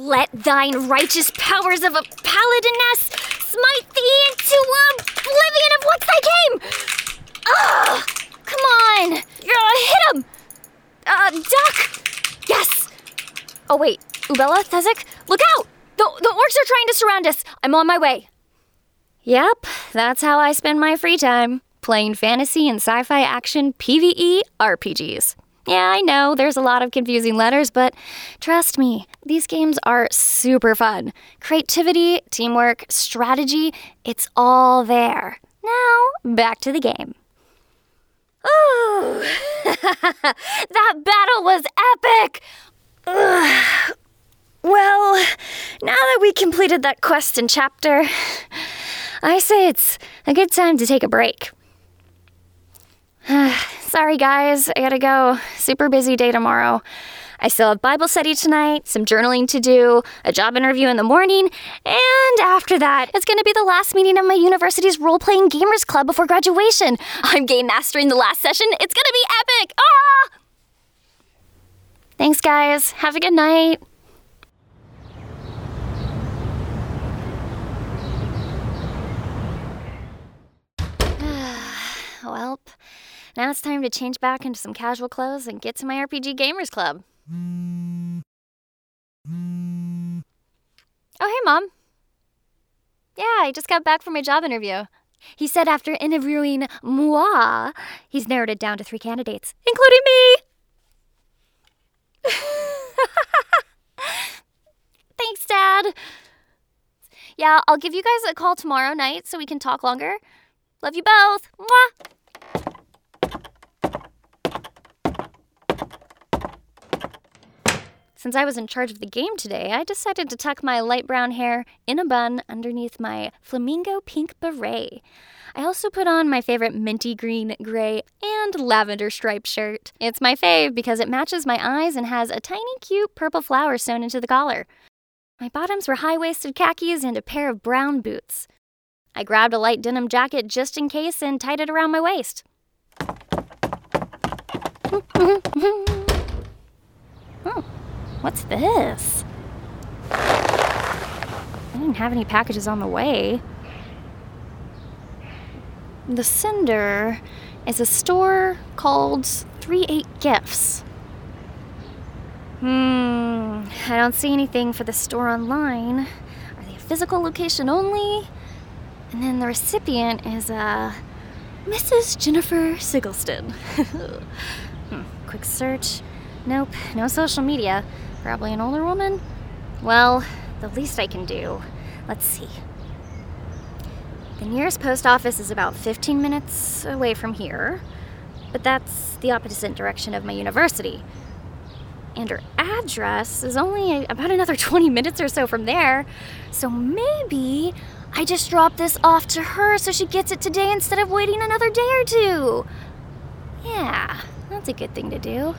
Let thine righteous powers of a paladiness smite thee into oblivion of what's thy game! Ugh! Come on! Uh, hit him! Uh, duck! Yes! Oh, wait. Ubella, Thezek, look out! The, the orcs are trying to surround us. I'm on my way. Yep, that's how I spend my free time playing fantasy and sci fi action PvE RPGs. Yeah, I know there's a lot of confusing letters, but trust me, these games are super fun. Creativity, teamwork, strategy, it's all there. Now, back to the game. Ooh, that battle was epic! Ugh. Well, now that we completed that quest and chapter, I say it's a good time to take a break. Sorry, guys, I gotta go. Super busy day tomorrow. I still have Bible study tonight, some journaling to do, a job interview in the morning, and after that, it's gonna be the last meeting of my university's role playing gamers club before graduation. I'm game mastering the last session. It's gonna be epic! Ah! Thanks, guys. Have a good night. Welp, now it's time to change back into some casual clothes and get to my RPG Gamers Club. Oh, hey, Mom. Yeah, I just got back from my job interview. He said after interviewing moi, he's narrowed it down to three candidates, including me. Thanks, Dad. Yeah, I'll give you guys a call tomorrow night so we can talk longer. Love you both. Mwah. Since I was in charge of the game today, I decided to tuck my light brown hair in a bun underneath my flamingo pink beret. I also put on my favorite minty green, gray, and lavender striped shirt. It's my fave because it matches my eyes and has a tiny cute purple flower sewn into the collar. My bottoms were high waisted khakis and a pair of brown boots. I grabbed a light denim jacket just in case and tied it around my waist. oh, what's this? I didn't have any packages on the way. The sender is a store called 3 8 Gifts. Hmm, I don't see anything for the store online. Are they a physical location only? And then the recipient is uh, Mrs. Jennifer Siggleston. hmm, quick search. Nope, no social media. Probably an older woman. Well, the least I can do. Let's see. The nearest post office is about 15 minutes away from here, but that's the opposite direction of my university. And her address is only about another 20 minutes or so from there, so maybe I just drop this off to her so she gets it today instead of waiting another day or two. Yeah, that's a good thing to do.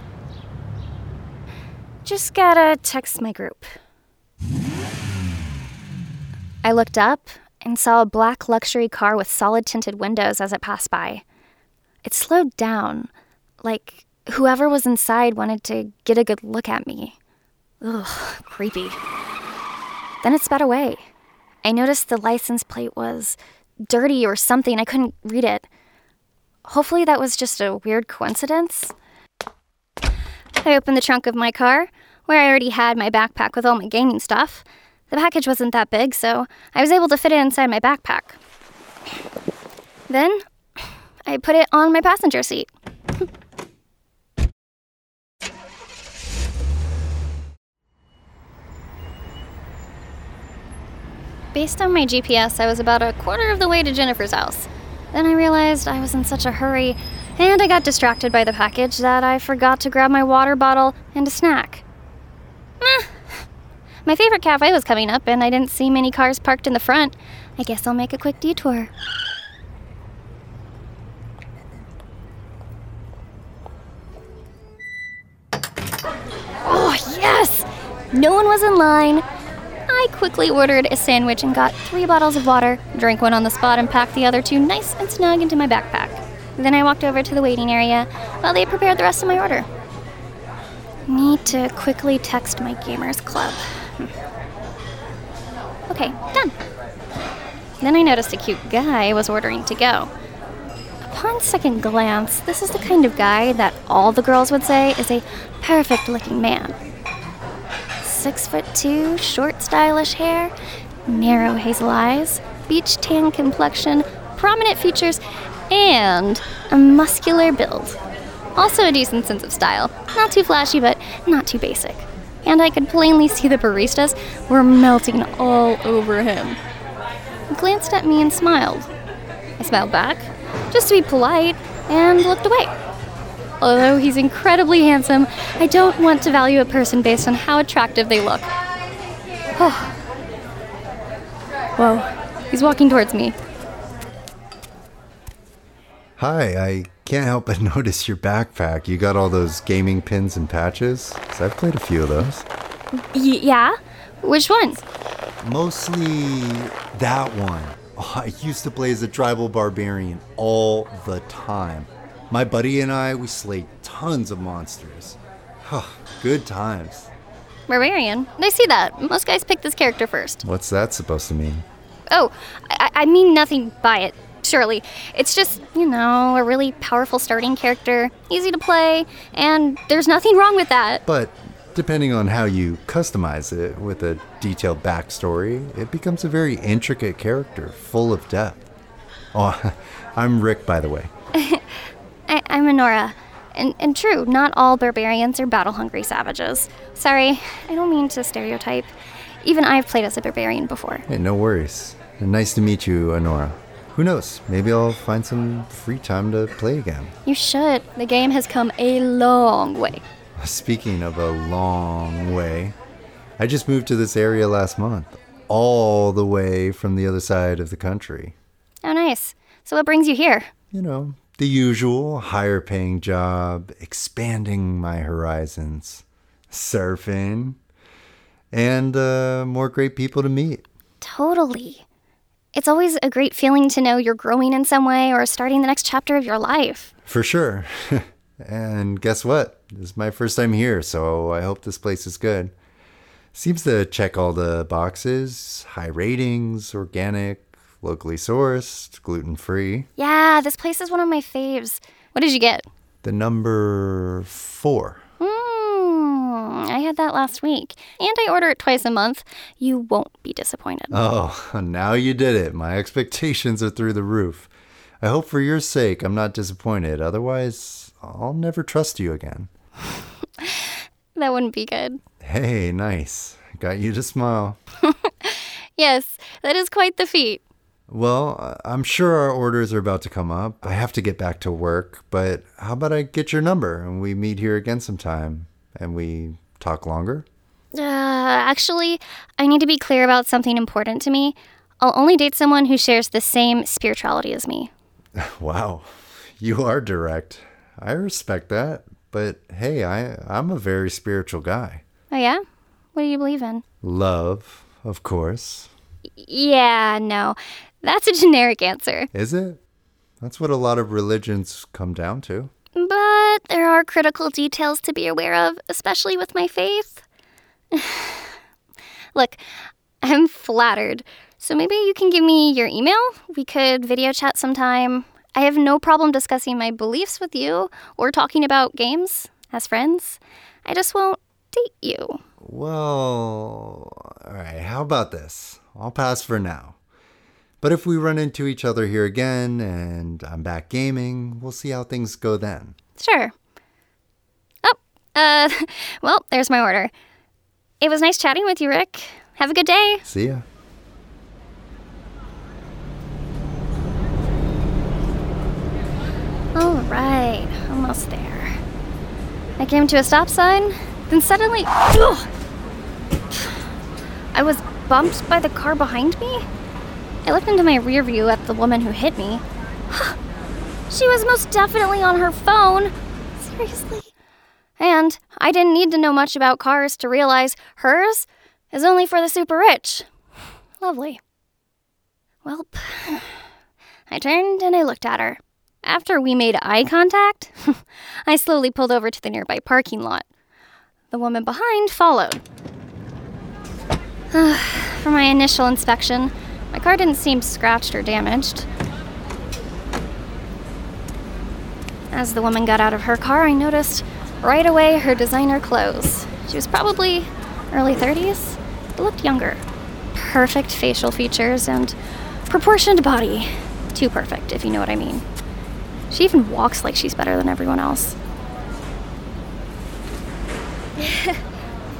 Just gotta text my group. I looked up and saw a black luxury car with solid tinted windows as it passed by. It slowed down, like whoever was inside wanted to get a good look at me. Ugh, creepy. Then it sped away. I noticed the license plate was dirty or something. I couldn't read it. Hopefully, that was just a weird coincidence. I opened the trunk of my car, where I already had my backpack with all my gaming stuff. The package wasn't that big, so I was able to fit it inside my backpack. Then, I put it on my passenger seat. Based on my GPS, I was about a quarter of the way to Jennifer's house. Then I realized I was in such a hurry, and I got distracted by the package that I forgot to grab my water bottle and a snack. Eh. My favorite cafe was coming up, and I didn't see many cars parked in the front. I guess I'll make a quick detour. Oh, yes! No one was in line. I quickly ordered a sandwich and got three bottles of water, drank one on the spot, and packed the other two nice and snug into my backpack. Then I walked over to the waiting area while they prepared the rest of my order. Need to quickly text my gamers club. Hmm. Okay, done. Then I noticed a cute guy was ordering to go. Upon second glance, this is the kind of guy that all the girls would say is a perfect looking man. Six foot two, short, stylish hair, narrow hazel eyes, beach tan complexion, prominent features, and a muscular build. Also a decent sense of style. Not too flashy, but not too basic. And I could plainly see the baristas were melting all over him. He glanced at me and smiled. I smiled back, just to be polite, and looked away. Although he's incredibly handsome, I don't want to value a person based on how attractive they look. Oh. Whoa, he's walking towards me. Hi, I can't help but notice your backpack. You got all those gaming pins and patches? 'Cause I've played a few of those. Y- yeah? Which ones? Mostly that one. Oh, I used to play as a tribal barbarian all the time. My buddy and I, we slayed tons of monsters. Good times. Barbarian. I see that. Most guys pick this character first. What's that supposed to mean? Oh, I, I mean nothing by it, surely. It's just, you know, a really powerful starting character, easy to play, and there's nothing wrong with that. But depending on how you customize it with a detailed backstory, it becomes a very intricate character, full of depth. Oh, I'm Rick, by the way. I, I'm Honora. And, and true, not all barbarians are battle hungry savages. Sorry, I don't mean to stereotype. Even I've played as a barbarian before. Hey, no worries. Nice to meet you, Honora. Who knows? Maybe I'll find some free time to play again. You should. The game has come a long way. Speaking of a long way, I just moved to this area last month, all the way from the other side of the country. Oh, nice. So, what brings you here? You know, the usual higher paying job, expanding my horizons, surfing, and uh, more great people to meet. Totally. It's always a great feeling to know you're growing in some way or starting the next chapter of your life. For sure. and guess what? This is my first time here, so I hope this place is good. Seems to check all the boxes high ratings, organic, locally sourced, gluten free. Yeah, this place is one of my faves. What did you get? The number four. I had that last week. And I order it twice a month. You won't be disappointed. Oh, now you did it. My expectations are through the roof. I hope for your sake I'm not disappointed. Otherwise, I'll never trust you again. that wouldn't be good. Hey, nice. Got you to smile. Yes, that is quite the feat. Well, I'm sure our orders are about to come up. I have to get back to work, but how about I get your number and we meet here again sometime and we talk longer? Uh, actually, I need to be clear about something important to me. I'll only date someone who shares the same spirituality as me. Wow, you are direct. I respect that. But hey, I, I'm a very spiritual guy. Oh, yeah? What do you believe in? Love, of course. Yeah, no. That's a generic answer. Is it? That's what a lot of religions come down to. But there are critical details to be aware of, especially with my faith. Look, I'm flattered. So maybe you can give me your email? We could video chat sometime. I have no problem discussing my beliefs with you or talking about games as friends. I just won't date you. Well, all right, how about this? I'll pass for now. But if we run into each other here again and I'm back gaming, we'll see how things go then. Sure. Oh, uh, well, there's my order. It was nice chatting with you, Rick. Have a good day. See ya. All right, almost there. I came to a stop sign, then suddenly. Ugh! I was bumped by the car behind me. I looked into my rear view at the woman who hit me. she was most definitely on her phone. Seriously. And I didn't need to know much about cars to realize hers is only for the super rich. Lovely. Welp. I turned and I looked at her. After we made eye contact, I slowly pulled over to the nearby parking lot. The woman behind followed. for my initial inspection. My car didn't seem scratched or damaged. As the woman got out of her car, I noticed right away her designer clothes. She was probably early 30s, but looked younger. Perfect facial features and proportioned body. Too perfect, if you know what I mean. She even walks like she's better than everyone else.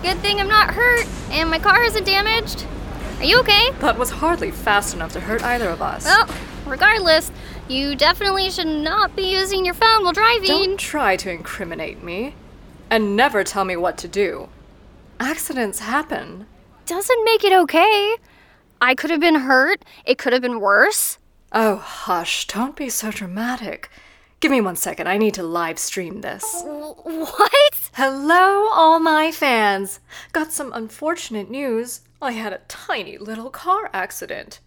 Good thing I'm not hurt and my car isn't damaged. Are you okay? That was hardly fast enough to hurt either of us. Well, regardless, you definitely should not be using your phone while driving. Don't try to incriminate me. And never tell me what to do. Accidents happen. Doesn't make it okay. I could have been hurt. It could have been worse. Oh, hush. Don't be so dramatic. Give me one second. I need to live stream this. What? Hello, all my fans. Got some unfortunate news. I had a tiny little car accident.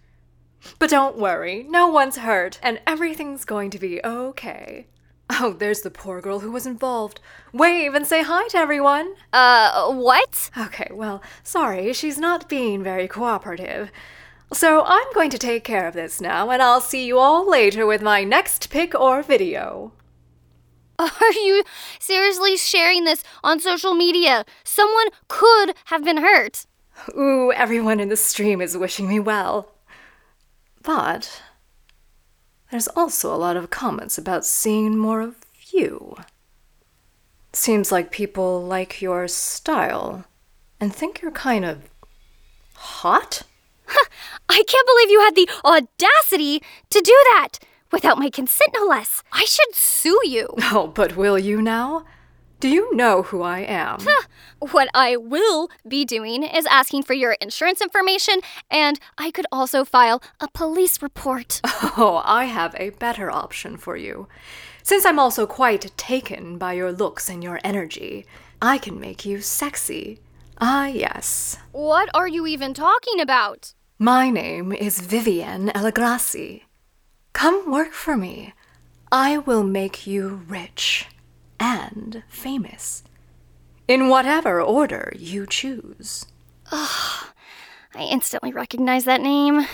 But don't worry, no one's hurt, and everything's going to be okay. Oh, there's the poor girl who was involved. Wave and say hi to everyone. Uh, what? Okay, well, sorry, she's not being very cooperative. So I'm going to take care of this now, and I'll see you all later with my next pic or video. Are you seriously sharing this on social media? Someone could have been hurt. Ooh, everyone in the stream is wishing me well. But there's also a lot of comments about seeing more of you. Seems like people like your style and think you're kind of hot? I can't believe you had the audacity to do that without my consent, no less. I should sue you. Oh, but will you now? Do you know who I am? What I will be doing is asking for your insurance information, and I could also file a police report. Oh, I have a better option for you. Since I'm also quite taken by your looks and your energy, I can make you sexy. Ah, yes. What are you even talking about? My name is Vivienne Elagrassi. Come work for me. I will make you rich and famous. In whatever order you choose. I instantly recognize that name.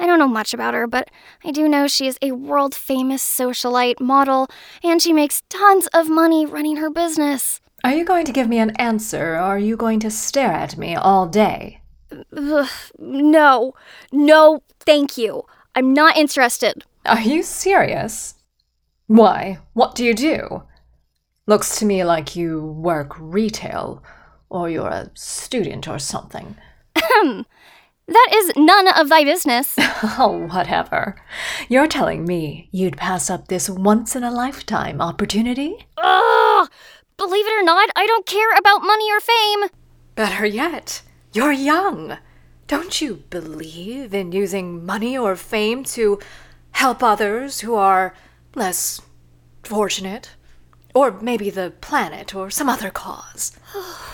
I don't know much about her, but I do know she is a world famous socialite model, and she makes tons of money running her business. Are you going to give me an answer, or are you going to stare at me all day? Ugh, no, no, thank you. I'm not interested. Are you serious? Why? What do you do? Looks to me like you work retail, or you're a student or something. That is none of thy business. Oh, whatever. You're telling me you'd pass up this once in a lifetime opportunity? Ugh! Believe it or not, I don't care about money or fame. Better yet, you're young. Don't you believe in using money or fame to help others who are less fortunate? Or maybe the planet or some other cause?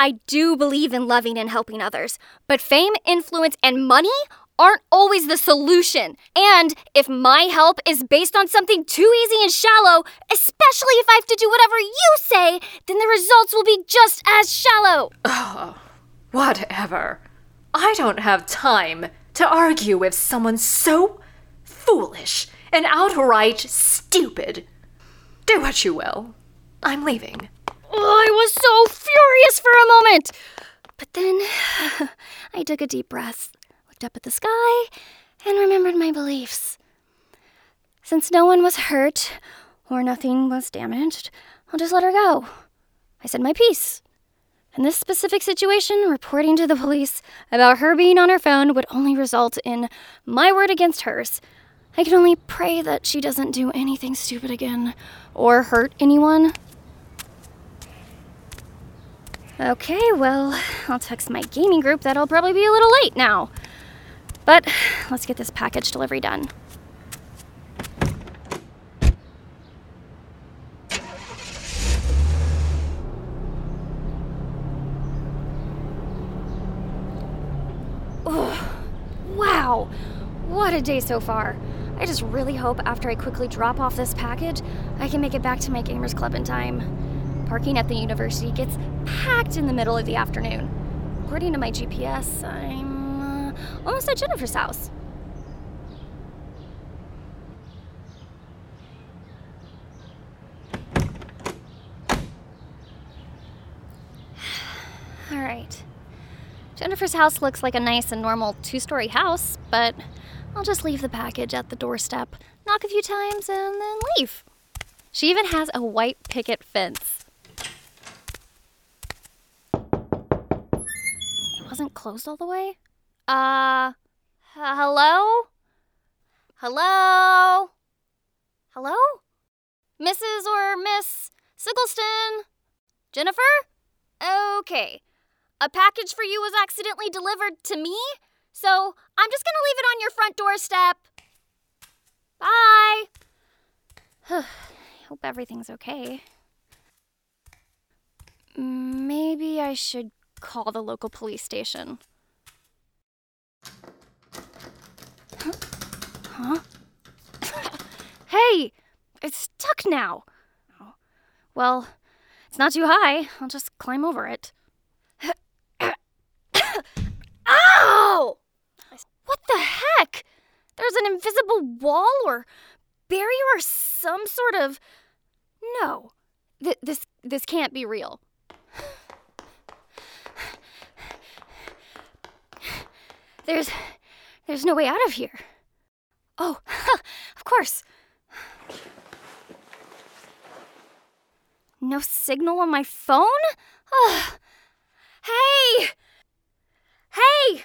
I do believe in loving and helping others, but fame, influence, and money aren't always the solution. And if my help is based on something too easy and shallow, especially if I have to do whatever you say, then the results will be just as shallow. Whatever. I don't have time to argue with someone so foolish and outright stupid. Do what you will. I'm leaving. Oh, I was so furious for a moment. But then I took a deep breath, looked up at the sky, and remembered my beliefs. Since no one was hurt or nothing was damaged, I'll just let her go. I said my piece. In this specific situation, reporting to the police about her being on her phone would only result in my word against hers. I can only pray that she doesn't do anything stupid again or hurt anyone. Okay, well, I'll text my gaming group that I'll probably be a little late now. But let's get this package delivery done. Ugh. Wow, what a day so far. I just really hope after I quickly drop off this package, I can make it back to my Gamers Club in time. Parking at the university gets packed in the middle of the afternoon. According to my GPS, I'm uh, almost at Jennifer's house. All right. Jennifer's house looks like a nice and normal two story house, but I'll just leave the package at the doorstep, knock a few times, and then leave. She even has a white picket fence. It wasn't closed all the way? Uh, hello? Hello? Hello? Mrs. or Miss Siggleston? Jennifer? Okay. A package for you was accidentally delivered to me, so I'm just gonna leave it on your front doorstep. Bye. I hope everything's okay. Maybe I should call the local police station. Huh? Hey! It's stuck now! Well, it's not too high. I'll just climb over it. What the heck? There's an invisible wall or barrier or some sort of. No. Th- this this can't be real. There's there's no way out of here. Oh, of course. No signal on my phone? Ugh. hey! Hey!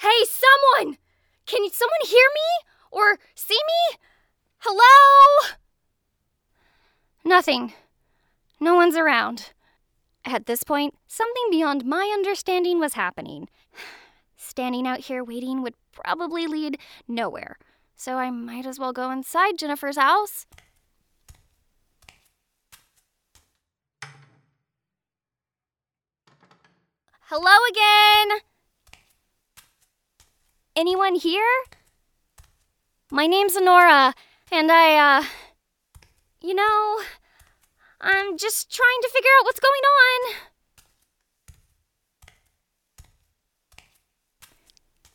Hey, someone! Can someone hear me? Or see me? Hello? Nothing. No one's around. At this point, something beyond my understanding was happening. Standing out here waiting would probably lead nowhere, so I might as well go inside Jennifer's house. Hello again! Anyone here? My name's Honora, and I, uh. You know, I'm just trying to figure out what's going on.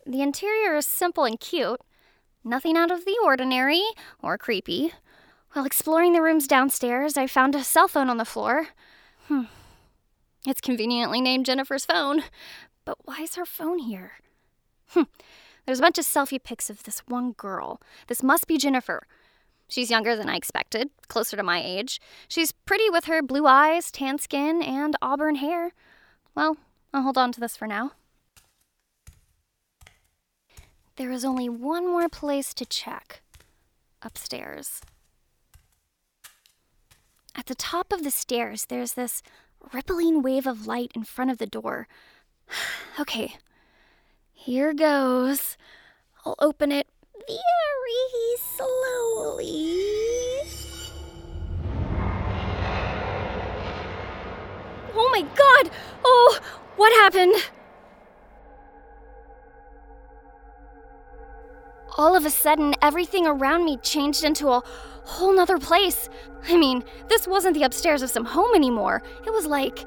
The interior is simple and cute, nothing out of the ordinary or creepy. While exploring the rooms downstairs, I found a cell phone on the floor. Hmm. It's conveniently named Jennifer's phone. But why is her phone here? Hmm. There's a bunch of selfie pics of this one girl. This must be Jennifer. She's younger than I expected, closer to my age. She's pretty with her blue eyes, tan skin, and auburn hair. Well, I'll hold on to this for now. There is only one more place to check upstairs. At the top of the stairs, there's this rippling wave of light in front of the door. okay, here goes. I'll open it very slowly. Oh my god! Oh, what happened? All of a sudden, everything around me changed into a whole nother place. I mean, this wasn't the upstairs of some home anymore. It was like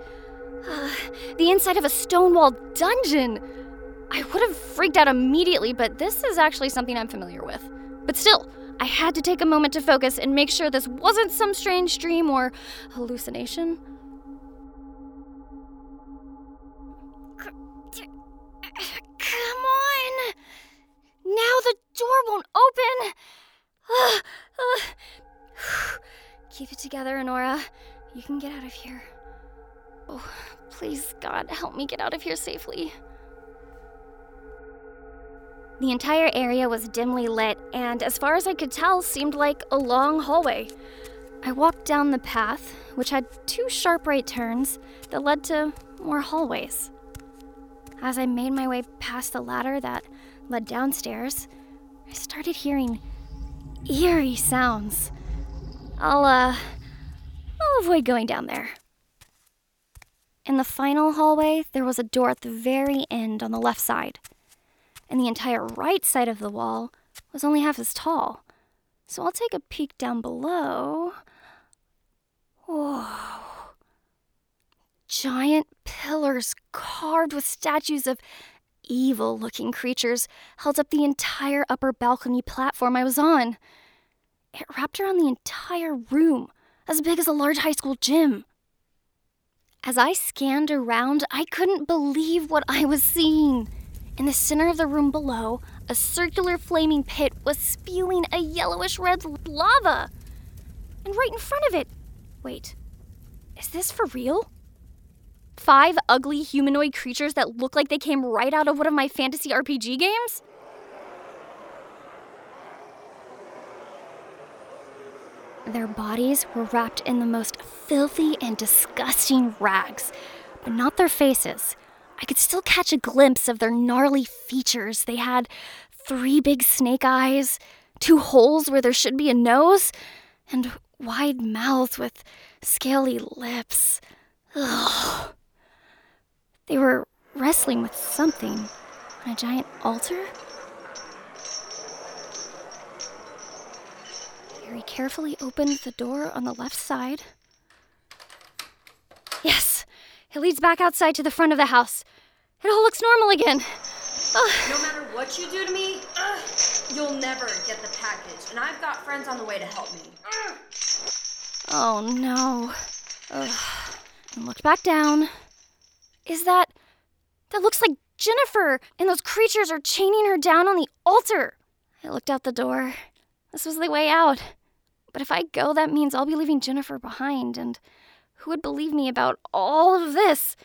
uh, the inside of a stone walled dungeon. I would have freaked out immediately, but this is actually something I'm familiar with. But still, I had to take a moment to focus and make sure this wasn't some strange dream or hallucination. Come on! Now the door won't open! Keep it together, Honora. You can get out of here. Oh, please, God, help me get out of here safely. The entire area was dimly lit, and as far as I could tell, seemed like a long hallway. I walked down the path, which had two sharp right turns that led to more hallways. As I made my way past the ladder that led downstairs, I started hearing eerie sounds. I'll, uh, I'll avoid going down there. In the final hallway, there was a door at the very end on the left side and the entire right side of the wall was only half as tall. So I'll take a peek down below. Whoa. giant pillars carved with statues of evil looking creatures held up the entire upper balcony platform I was on. It wrapped around the entire room, as big as a large high school gym. As I scanned around, I couldn't believe what I was seeing. In the center of the room below, a circular flaming pit was spewing a yellowish red lava. And right in front of it, wait, is this for real? Five ugly humanoid creatures that look like they came right out of one of my fantasy RPG games? Their bodies were wrapped in the most filthy and disgusting rags, but not their faces. I could still catch a glimpse of their gnarly features. They had three big snake eyes, two holes where there should be a nose, and wide mouths with scaly lips. Ugh. They were wrestling with something on a giant altar. Very carefully opened the door on the left side. Yes, it leads back outside to the front of the house. It all looks normal again. Ugh. No matter what you do to me, you'll never get the package. And I've got friends on the way to help me. Oh no. Ugh. And looked back down. Is that. That looks like Jennifer, and those creatures are chaining her down on the altar. I looked out the door. This was the way out. But if I go, that means I'll be leaving Jennifer behind, and who would believe me about all of this?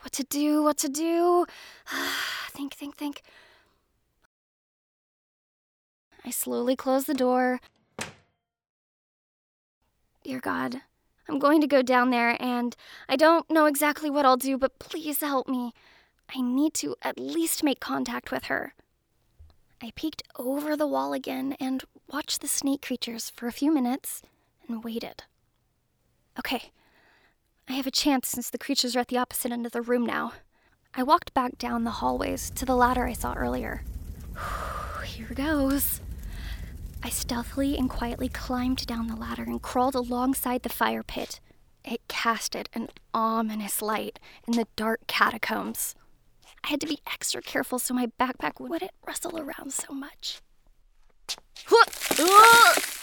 What to do, what to do? think, think, think. I slowly closed the door. Dear God, I'm going to go down there, and I don't know exactly what I'll do, but please help me. I need to at least make contact with her. I peeked over the wall again and watched the snake creatures for a few minutes and waited. Okay, I have a chance since the creatures are at the opposite end of the room now. I walked back down the hallways to the ladder I saw earlier. Here goes. I stealthily and quietly climbed down the ladder and crawled alongside the fire pit. It casted an ominous light in the dark catacombs. I had to be extra careful so my backpack wouldn't rustle around so much.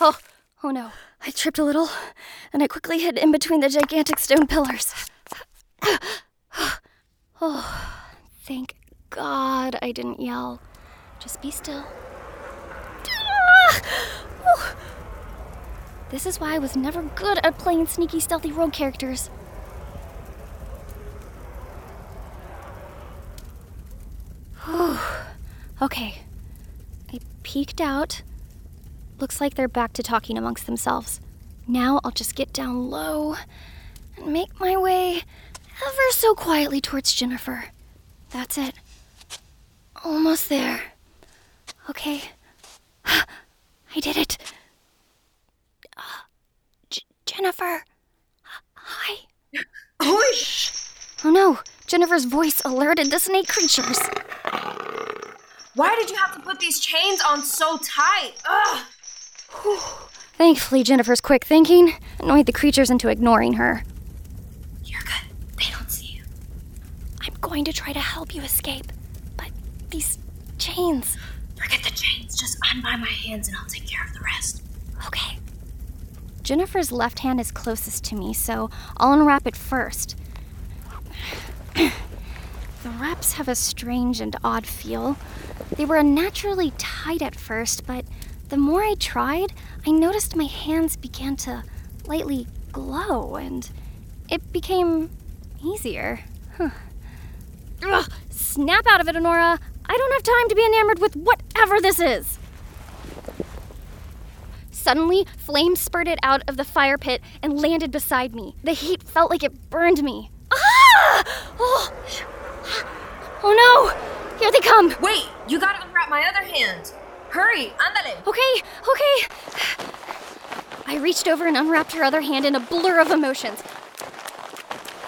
Oh, oh no. I tripped a little, and I quickly hid in between the gigantic stone pillars. Oh, thank God I didn't yell. Just be still. Ah! This is why I was never good at playing sneaky, stealthy rogue characters. okay. I peeked out. Looks like they're back to talking amongst themselves. Now I'll just get down low and make my way ever so quietly towards Jennifer. That's it. Almost there. Okay. I did it. Uh, J- Jennifer. Hi. Oh no! Jennifer's voice alerted the snake creatures. Why did you have to put these chains on so tight? Ugh! Thankfully, Jennifer's quick thinking annoyed the creatures into ignoring her. You're good. They don't see you. I'm going to try to help you escape, but these chains. Forget the chains. Just unbind my hands and I'll take care of the rest. Okay. Jennifer's left hand is closest to me, so I'll unwrap it first. the wraps have a strange and odd feel. They were unnaturally tight at first, but the more I tried, I noticed my hands began to lightly glow, and it became easier. Huh. Ugh, snap out of it, Honora! I don't have time to be enamored with whatever this is! Suddenly, flames spurted out of the fire pit and landed beside me. The heat felt like it burned me. Ah! Oh, oh no! Here they come! Wait, you gotta unwrap my other hand. Hurry, ándale. Okay, okay. I reached over and unwrapped her other hand in a blur of emotions.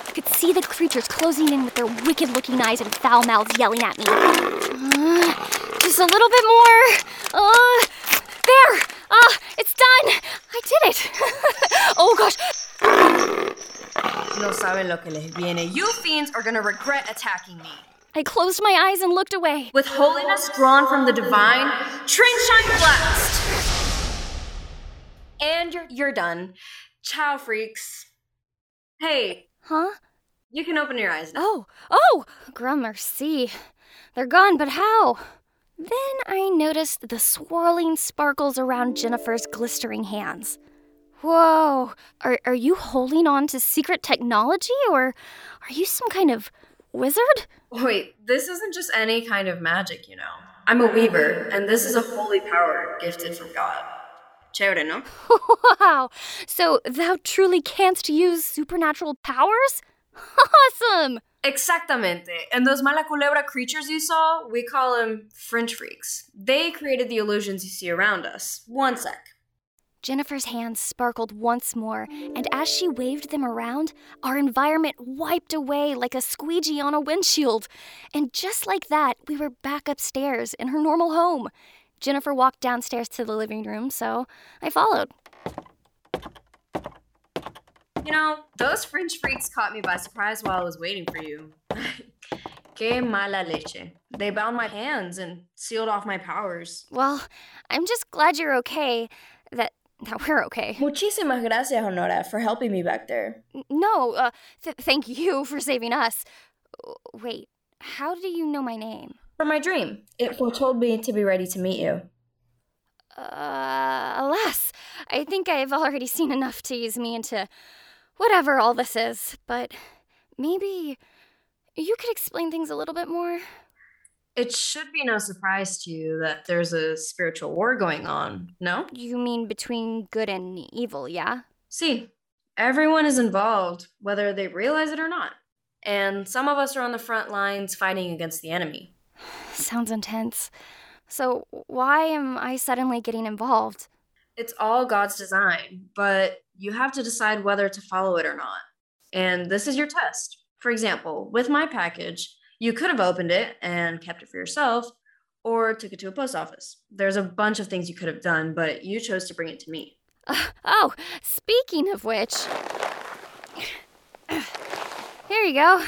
I could see the creatures closing in with their wicked looking eyes and foul mouths yelling at me. Uh, just a little bit more. Uh, there! Ah, it's done! I did it! oh gosh! No saben lo que les viene. You fiends are gonna regret attacking me. I closed my eyes and looked away. With holiness drawn from the divine, Trinshine Blast! And you're, you're done. Ciao, freaks. Hey, Huh? you can open your eyes now. Oh, oh! Gramercy. They're gone, but how? Then I noticed the swirling sparkles around Jennifer's glistering hands. Whoa! Are, are you holding on to secret technology, or are you some kind of wizard? Wait, this isn't just any kind of magic, you know. I'm a weaver, and this is a holy power gifted from God. Chévere, no? Wow! So thou truly canst use supernatural powers? Awesome! Exactamente. And those Malaculebra creatures you saw, we call them French freaks. They created the illusions you see around us. One sec. Jennifer's hands sparkled once more, and as she waved them around, our environment wiped away like a squeegee on a windshield. And just like that, we were back upstairs in her normal home. Jennifer walked downstairs to the living room, so I followed. You know, those French freaks caught me by surprise while I was waiting for you. Que mala leche. They bound my hands and sealed off my powers. Well, I'm just glad you're okay. That we're okay. Muchísimas gracias, Honora, for helping me back there. No, uh, th- thank you for saving us. Wait, how do you know my name? From my dream, it foretold me to be ready to meet you. Uh, alas, I think I've already seen enough to ease me into whatever all this is, but maybe you could explain things a little bit more? It should be no surprise to you that there's a spiritual war going on, no? You mean between good and evil, yeah? See, everyone is involved, whether they realize it or not. And some of us are on the front lines fighting against the enemy. Sounds intense. So, why am I suddenly getting involved? It's all God's design, but you have to decide whether to follow it or not. And this is your test. For example, with my package, you could have opened it and kept it for yourself, or took it to a post office. There's a bunch of things you could have done, but you chose to bring it to me. Uh, oh, speaking of which. Here you go.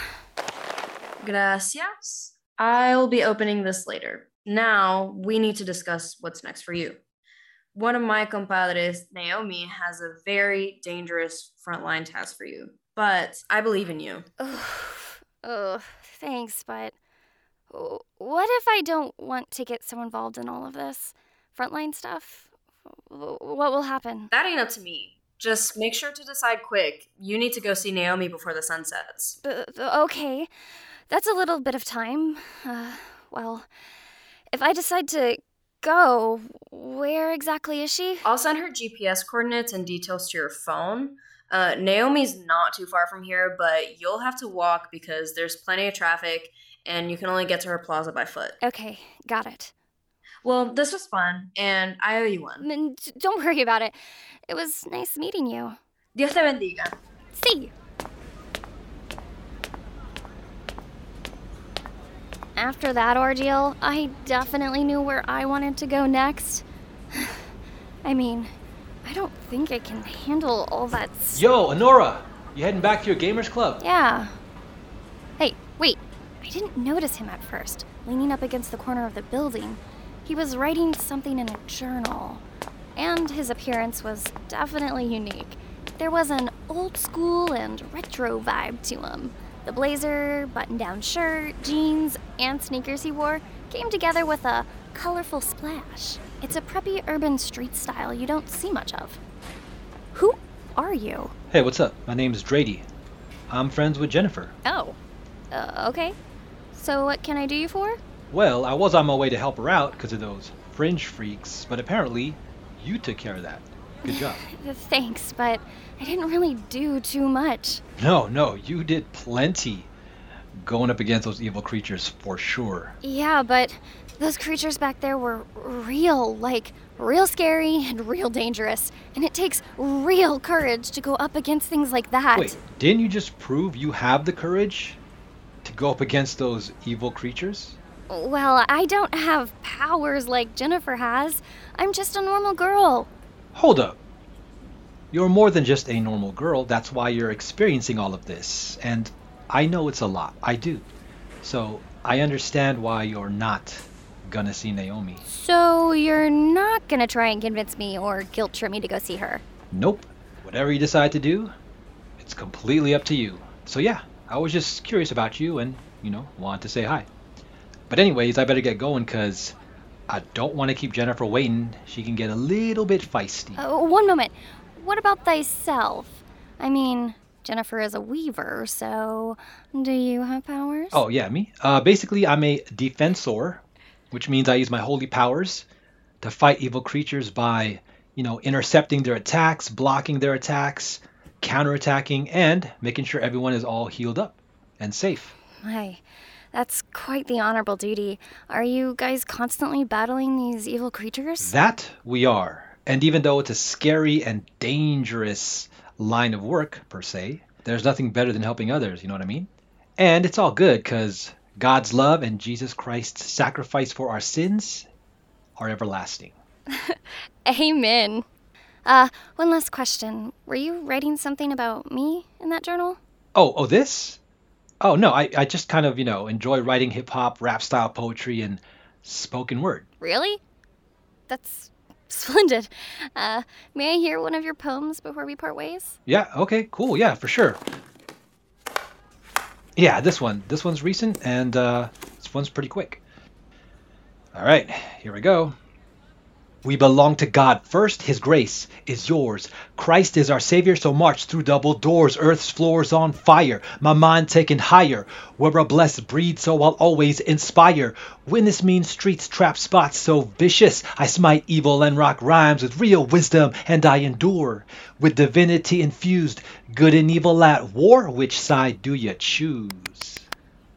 Gracias. I'll be opening this later. Now, we need to discuss what's next for you. One of my compadres, Naomi, has a very dangerous frontline task for you, but I believe in you. Ugh, ugh, thanks, but what if I don't want to get so involved in all of this frontline stuff? What will happen? That ain't up to me. Just make sure to decide quick. You need to go see Naomi before the sun sets. Uh, okay, that's a little bit of time. Uh, well, if I decide to go, where exactly is she? I'll send her GPS coordinates and details to your phone. Uh, Naomi's not too far from here, but you'll have to walk because there's plenty of traffic and you can only get to her plaza by foot. Okay, got it. Well, this was fun, and I owe you one. Mm, d- Don't worry about it. It was nice meeting you. Dios te bendiga. See. After that ordeal, I definitely knew where I wanted to go next. I mean, I don't think I can handle all that. s- Yo, Honora, you heading back to your gamers club? Yeah. Hey, wait. I didn't notice him at first, leaning up against the corner of the building. He was writing something in a journal, and his appearance was definitely unique. There was an old school and retro vibe to him. The blazer, button down shirt, jeans, and sneakers he wore came together with a colorful splash. It's a preppy urban street style you don't see much of. Who are you? Hey, what's up? My name's Drady. I'm friends with Jennifer. Oh. Uh, okay. So, what can I do you for? Well, I was on my way to help her out because of those fringe freaks, but apparently you took care of that. Good job. Thanks, but I didn't really do too much. No, no, you did plenty going up against those evil creatures for sure. Yeah, but those creatures back there were real, like real scary and real dangerous. And it takes real courage to go up against things like that. Wait, didn't you just prove you have the courage to go up against those evil creatures? Well, I don't have powers like Jennifer has. I'm just a normal girl. Hold up. You're more than just a normal girl. That's why you're experiencing all of this. And I know it's a lot. I do. So I understand why you're not gonna see Naomi. So you're not gonna try and convince me or guilt trip me to go see her? Nope. Whatever you decide to do, it's completely up to you. So yeah, I was just curious about you and, you know, wanted to say hi. But anyways, I better get going because I don't want to keep Jennifer waiting. She can get a little bit feisty. Uh, one moment. What about thyself? I mean, Jennifer is a weaver, so do you have powers? Oh yeah, me. Uh, basically, I'm a defensor, which means I use my holy powers to fight evil creatures by, you know, intercepting their attacks, blocking their attacks, counterattacking, and making sure everyone is all healed up and safe. My, that's quite the honorable duty. Are you guys constantly battling these evil creatures? That we are. And even though it's a scary and dangerous line of work, per se, there's nothing better than helping others, you know what I mean? And it's all good because God's love and Jesus Christ's sacrifice for our sins are everlasting. Amen. Uh, one last question. Were you writing something about me in that journal? Oh, oh, this? Oh, no, I, I just kind of, you know, enjoy writing hip hop, rap style poetry, and spoken word. Really? That's splendid. Uh, may I hear one of your poems before we part ways? Yeah, okay, cool, yeah, for sure. Yeah, this one. This one's recent, and uh, this one's pretty quick. All right, here we go. We belong to God first. His grace is yours. Christ is our Savior, so march through double doors. Earth's floor's on fire. My mind taken higher. We're a blessed breed, so I'll always inspire. Witness mean streets, trap spots so vicious. I smite evil and rock rhymes with real wisdom, and I endure. With divinity infused, good and evil at war. Which side do you choose?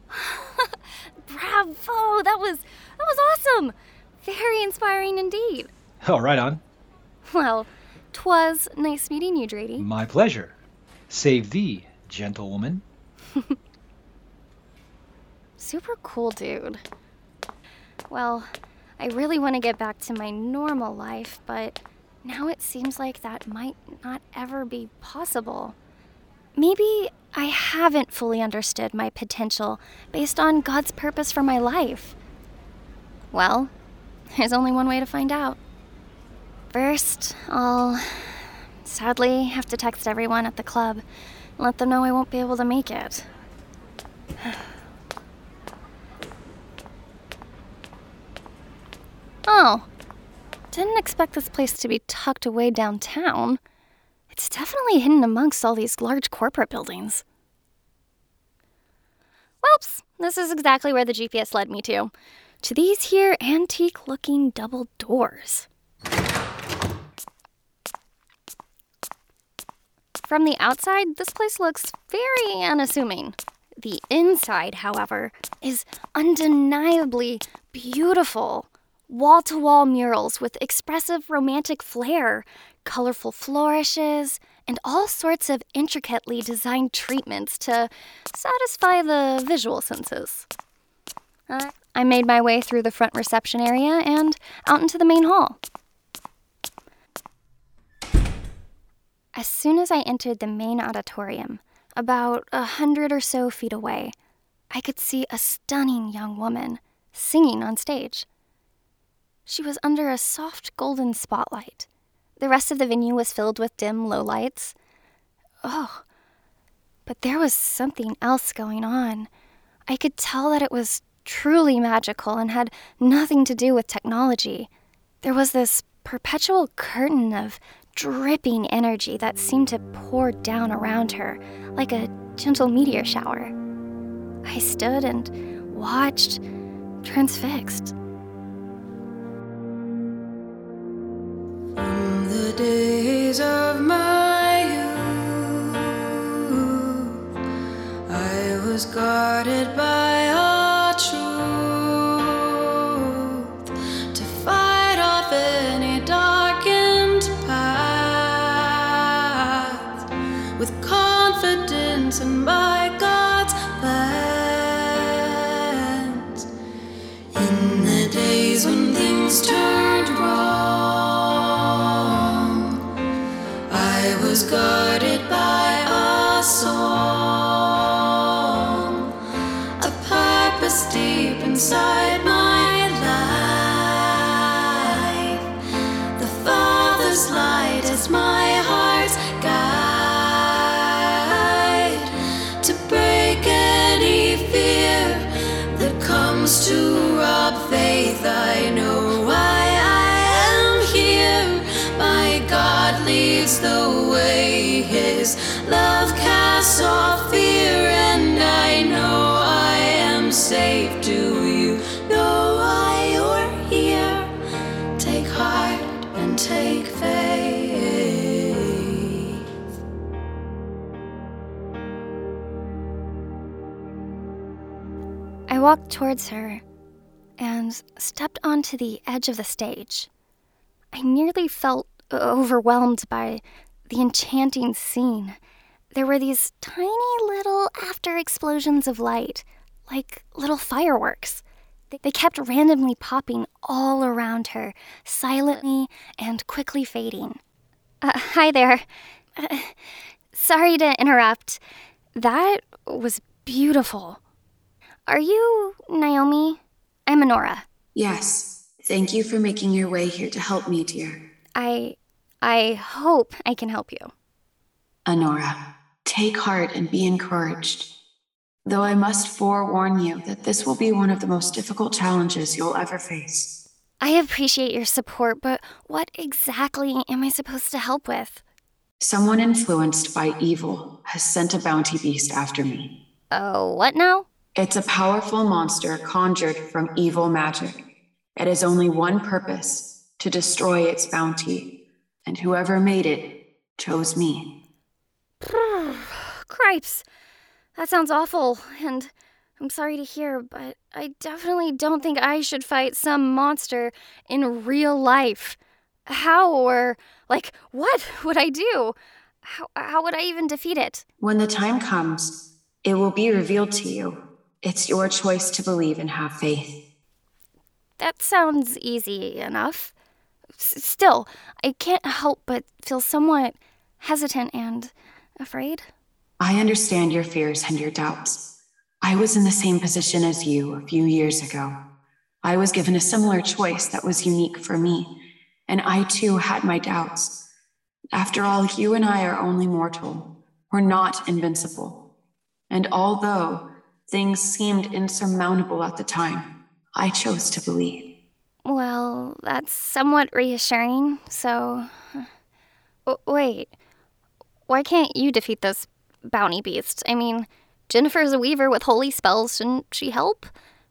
Bravo! That was that was awesome. Very inspiring indeed. Oh, right on. Well, twas nice meeting you, Drady. My pleasure. Save thee, gentlewoman. Super cool, dude. Well, I really want to get back to my normal life, but now it seems like that might not ever be possible. Maybe I haven't fully understood my potential based on God's purpose for my life. Well, there's only one way to find out. First, I'll sadly have to text everyone at the club and let them know I won't be able to make it. Oh, didn't expect this place to be tucked away downtown. It's definitely hidden amongst all these large corporate buildings. Whoops, this is exactly where the GPS led me to. To these here antique looking double doors. From the outside, this place looks very unassuming. The inside, however, is undeniably beautiful. Wall to wall murals with expressive romantic flair, colorful flourishes, and all sorts of intricately designed treatments to satisfy the visual senses. I made my way through the front reception area and out into the main hall. As soon as I entered the main auditorium, about a hundred or so feet away, I could see a stunning young woman singing on stage. She was under a soft golden spotlight. The rest of the venue was filled with dim low lights. Oh, but there was something else going on. I could tell that it was truly magical and had nothing to do with technology. There was this perpetual curtain of dripping energy that seemed to pour down around her like a gentle meteor shower. I stood and watched, transfixed. From the days of my youth, I was guarded by sky. Towards her and stepped onto the edge of the stage. I nearly felt overwhelmed by the enchanting scene. There were these tiny little after explosions of light, like little fireworks. They- kept randomly popping all around her, silently and quickly fading. Uh, hi there. Uh, sorry to interrupt. That was beautiful. Are you Naomi? I'm Honora. Yes. Thank you for making your way here to help me, dear. I I hope I can help you. Honora, take heart and be encouraged. Though I must forewarn you that this will be one of the most difficult challenges you'll ever face. I appreciate your support, but what exactly am I supposed to help with? Someone influenced by evil has sent a bounty beast after me. Oh, what now? It's a powerful monster conjured from evil magic. It has only one purpose to destroy its bounty, and whoever made it chose me. Cripes. That sounds awful, and I'm sorry to hear, but I definitely don't think I should fight some monster in real life. How or, like, what would I do? How, how would I even defeat it? When the time comes, it will be revealed to you. It's your choice to believe and have faith. That sounds easy enough. S- still, I can't help but feel somewhat hesitant and afraid. I understand your fears and your doubts. I was in the same position as you a few years ago. I was given a similar choice that was unique for me, and I too had my doubts. After all, you and I are only mortal. We're not invincible. And although things seemed insurmountable at the time, I chose to believe. Well, that's somewhat reassuring, so. W- wait. Why can't you defeat this bounty beast? I mean, Jennifer's a weaver with holy spells. Shouldn't she help?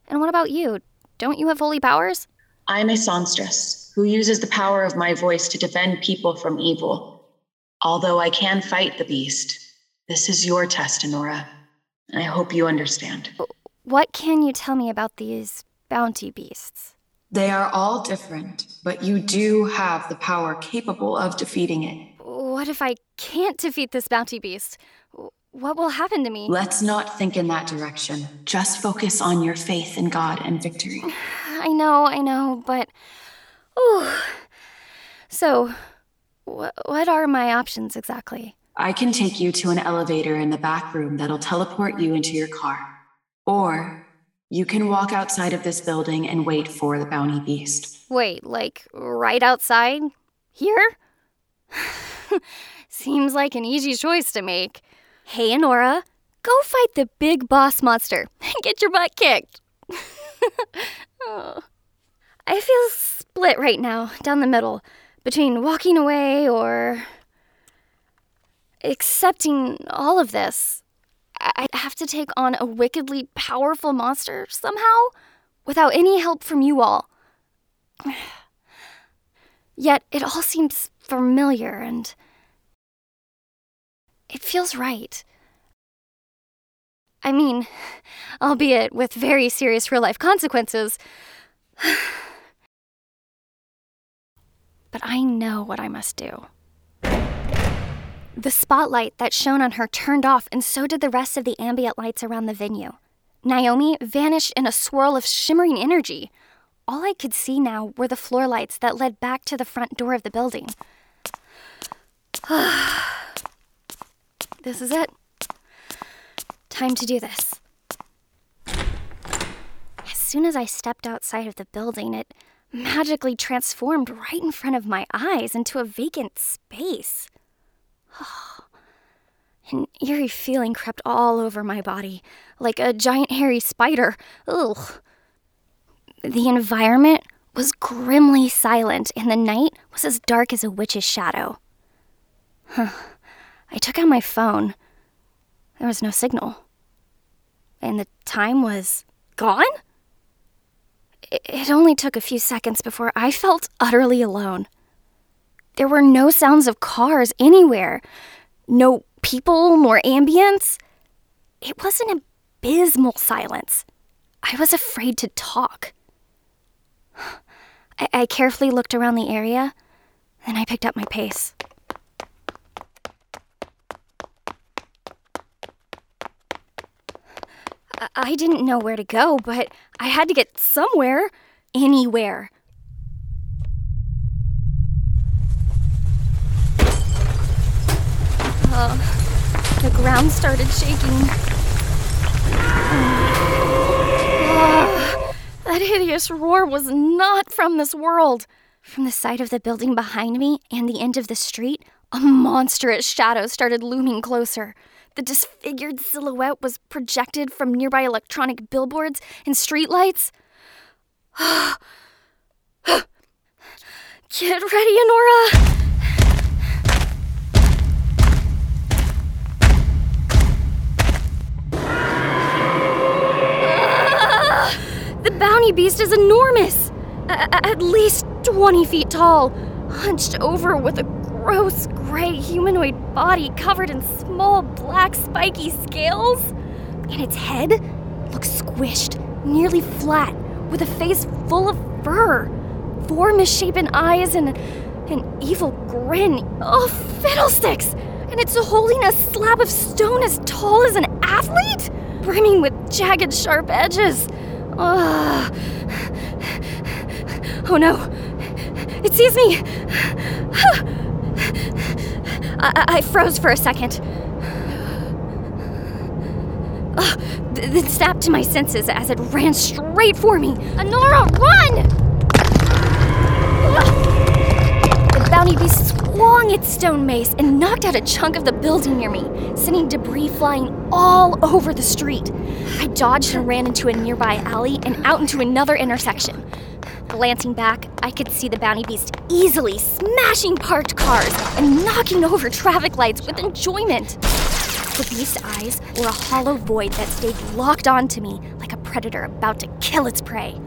And what about you? Don't you have holy powers? I'm a songstress who uses the power of my voice to defend people from evil. Although I can fight the beast, this is your test, Honora. And I hope you understand. What can you tell me about these bounty beasts? They are all different, but you do have the power capable of defeating it. What if I can't defeat this bounty beast? What will happen to me? Let's not think in that direction. Just focus on your faith in God and victory. I know, I know, but. Ooh. So, wh- what are my options exactly? I can take you to an elevator in the back room that'll teleport you into your car. Or you can walk outside of this building and wait for the bounty beast. Wait, like right outside? Here? Seems like an easy choice to make. Hey, Honora, go fight the big boss monster and get your butt kicked. Oh. I feel split right now, down the middle, between walking away or accepting all of this. I have to take on a wickedly powerful monster somehow without any help from you all. Yet it all seems familiar and it feels right. I mean, albeit with very serious real life consequences. but I know what I must do. The spotlight that shone on her turned off, and so did the rest of the ambient lights around the venue. Naomi vanished in a swirl of shimmering energy. All I could see now were the floor lights that led back to the front door of the building. this is it. Time to do this. As soon as I stepped outside of the building, it magically transformed right in front of my eyes into a vacant space. An eerie feeling crept all over my body, like a giant hairy spider. Ugh. The environment was grimly silent, and the night was as dark as a witch's shadow. Huh. I took out my phone. There was no signal. And the time was gone? It- It only took a few seconds before I felt utterly alone. There were no sounds of cars anywhere, no people nor ambience. It was an abysmal silence. I was afraid to talk. I, I carefully looked around the area, then I picked up my pace. I- I didn't know where to go, but I had to get somewhere, anywhere. Uh, the ground started shaking. Ah, that hideous roar was not from this world. From the side of the building behind me and the end of the street, a monstrous shadow started looming closer. The disfigured silhouette was projected from nearby electronic billboards and streetlights. Get ready, Honora! Bounty beast is enormous! A- at least 20 feet tall, hunched over with a gross gray humanoid body covered in small black spiky scales. And its head looks squished, nearly flat, with a face full of fur, four misshapen eyes, and an evil grin. Oh, fiddlesticks! And it's holding a slab of stone as tall as an athlete, brimming with jagged, sharp edges. Ugh. Oh no! It sees me! I, I- froze for a second. Oh, th- then snapped to my senses as it ran straight for me. Honora, run! Swung its stone mace and knocked out a chunk of the building near me, sending debris flying all over the street. I dodged and ran into a nearby alley and out into another intersection. Glancing back, I could see the bounty beast easily smashing parked cars and knocking over traffic lights with enjoyment. The beast's eyes were a hollow void that stayed locked onto me like a predator about to kill its prey.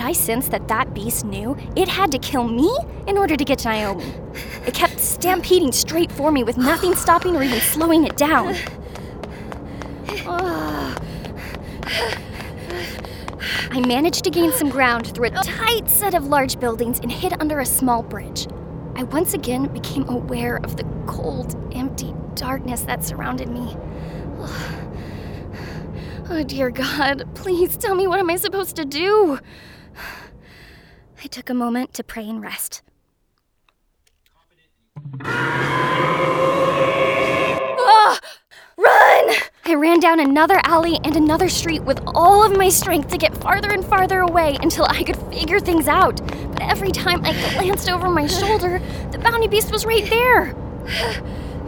And I sensed that that beast knew it had to kill me in order to get Naomi. It kept stampeding straight for me with nothing stopping or even slowing it down. I managed to gain some ground through a tight set of large buildings and hid under a small bridge. I once again became aware of the cold, empty darkness that surrounded me. Oh, oh dear God, please tell me what am I supposed to do? I took a moment to pray and rest. Ah! Run! I ran down another alley and another street with all of my strength to get farther and farther away until I could figure things out. But every time I glanced over my shoulder, the bounty beast was right there.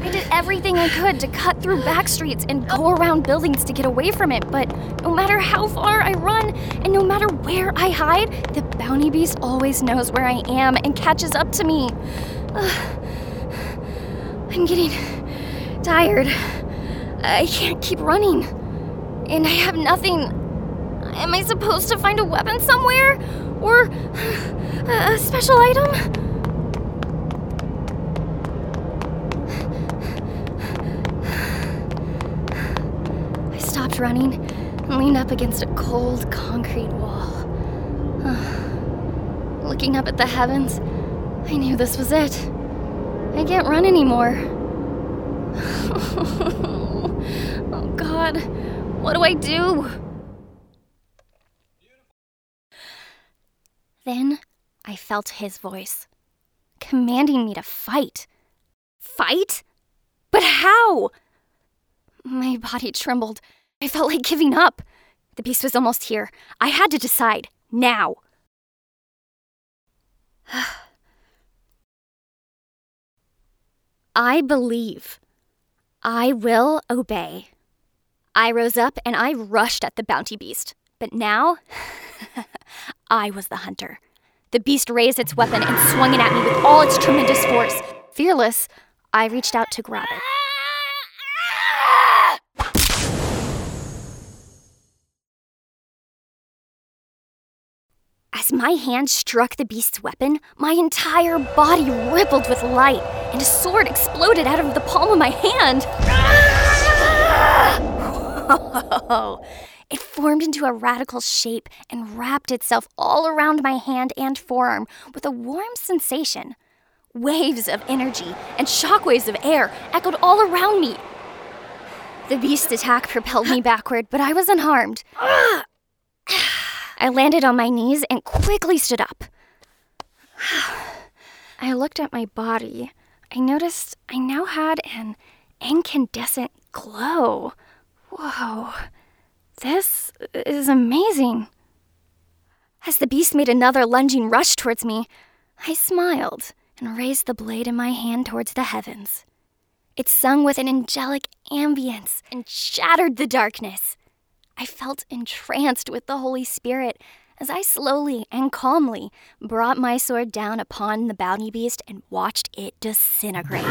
I did everything I could to cut through back streets and go around buildings to get away from it, but no matter how far I run and no matter where I hide, the bounty beast always knows where I am and catches up to me. Ugh. I'm getting tired. I can't keep running. And I have nothing. Am I supposed to find a weapon somewhere? Or a special item? I stopped running and leaned up against a cold concrete wall. Looking up at the heavens, I knew this was it. I can't run anymore. oh God, what do I do? Then I felt his voice, commanding me to fight. Fight? But how? My body trembled. I felt like giving up. The beast was almost here. I had to decide now. I believe. I will obey. I rose up and I rushed at the bounty beast. But now, I was the hunter. The beast raised its weapon and swung it at me with all its tremendous force. Fearless, I reached out to grab it. My hand struck the beast's weapon, my entire body rippled with light, and a sword exploded out of the palm of my hand. it formed into a radical shape and wrapped itself all around my hand and forearm with a warm sensation. Waves of energy and shockwaves of air echoed all around me. The beast's attack propelled me backward, but I was unharmed. I landed on my knees and quickly stood up. I looked at my body. I noticed I now had an incandescent glow. Whoa, this is amazing. As the beast made another lunging rush towards me, I smiled and raised the blade in my hand towards the heavens. It sung with an angelic ambience and shattered the darkness. I felt entranced with the Holy Spirit as I slowly and calmly brought my sword down upon the bounty beast and watched it disintegrate.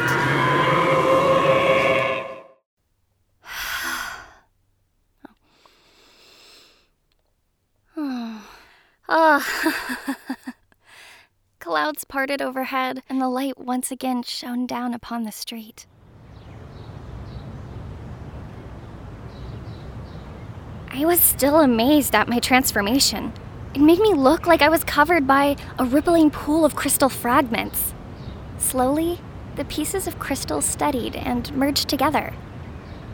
oh. Clouds parted overhead, and the light once again shone down upon the street. I was still amazed at my transformation. It made me look like I was covered by a rippling pool of crystal fragments. Slowly, the pieces of crystal steadied and merged together.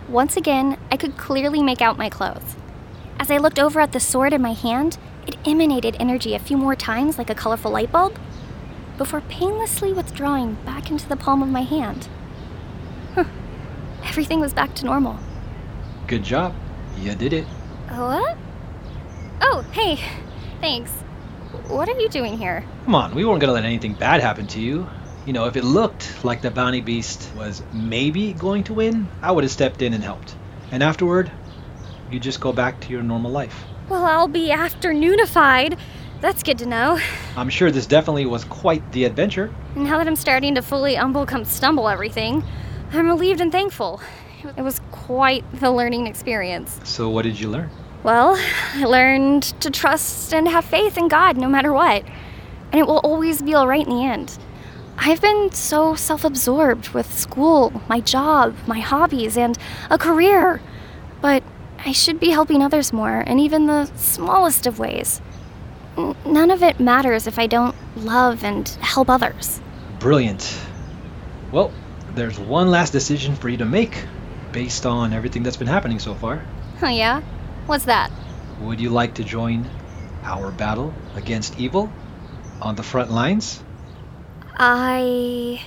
Once again, I could clearly make out my clothes. As I looked over at the sword in my hand, it emanated energy a few more times like a colorful light bulb, before painlessly withdrawing back into the palm of my hand. Huh. Everything was back to normal. Good job. You did it. What? Oh, hey. Thanks. What are you doing here? Come on, we weren't gonna let anything bad happen to you. You know, if it looked like the bounty beast was maybe going to win, I would have stepped in and helped. And afterward, you just go back to your normal life. Well, I'll be afternoonified. That's good to know. I'm sure this definitely was quite the adventure. Now that I'm starting to fully umble come stumble everything, I'm relieved and thankful. It was quite the learning experience. So, what did you learn? Well, I learned to trust and have faith in God no matter what. And it will always be all right in the end. I've been so self absorbed with school, my job, my hobbies, and a career. But I should be helping others more, in even the smallest of ways. N- none of it matters if I don't love and help others. Brilliant. Well, there's one last decision for you to make based on everything that's been happening so far. Oh, yeah? What's that? Would you like to join our battle against evil on the front lines? I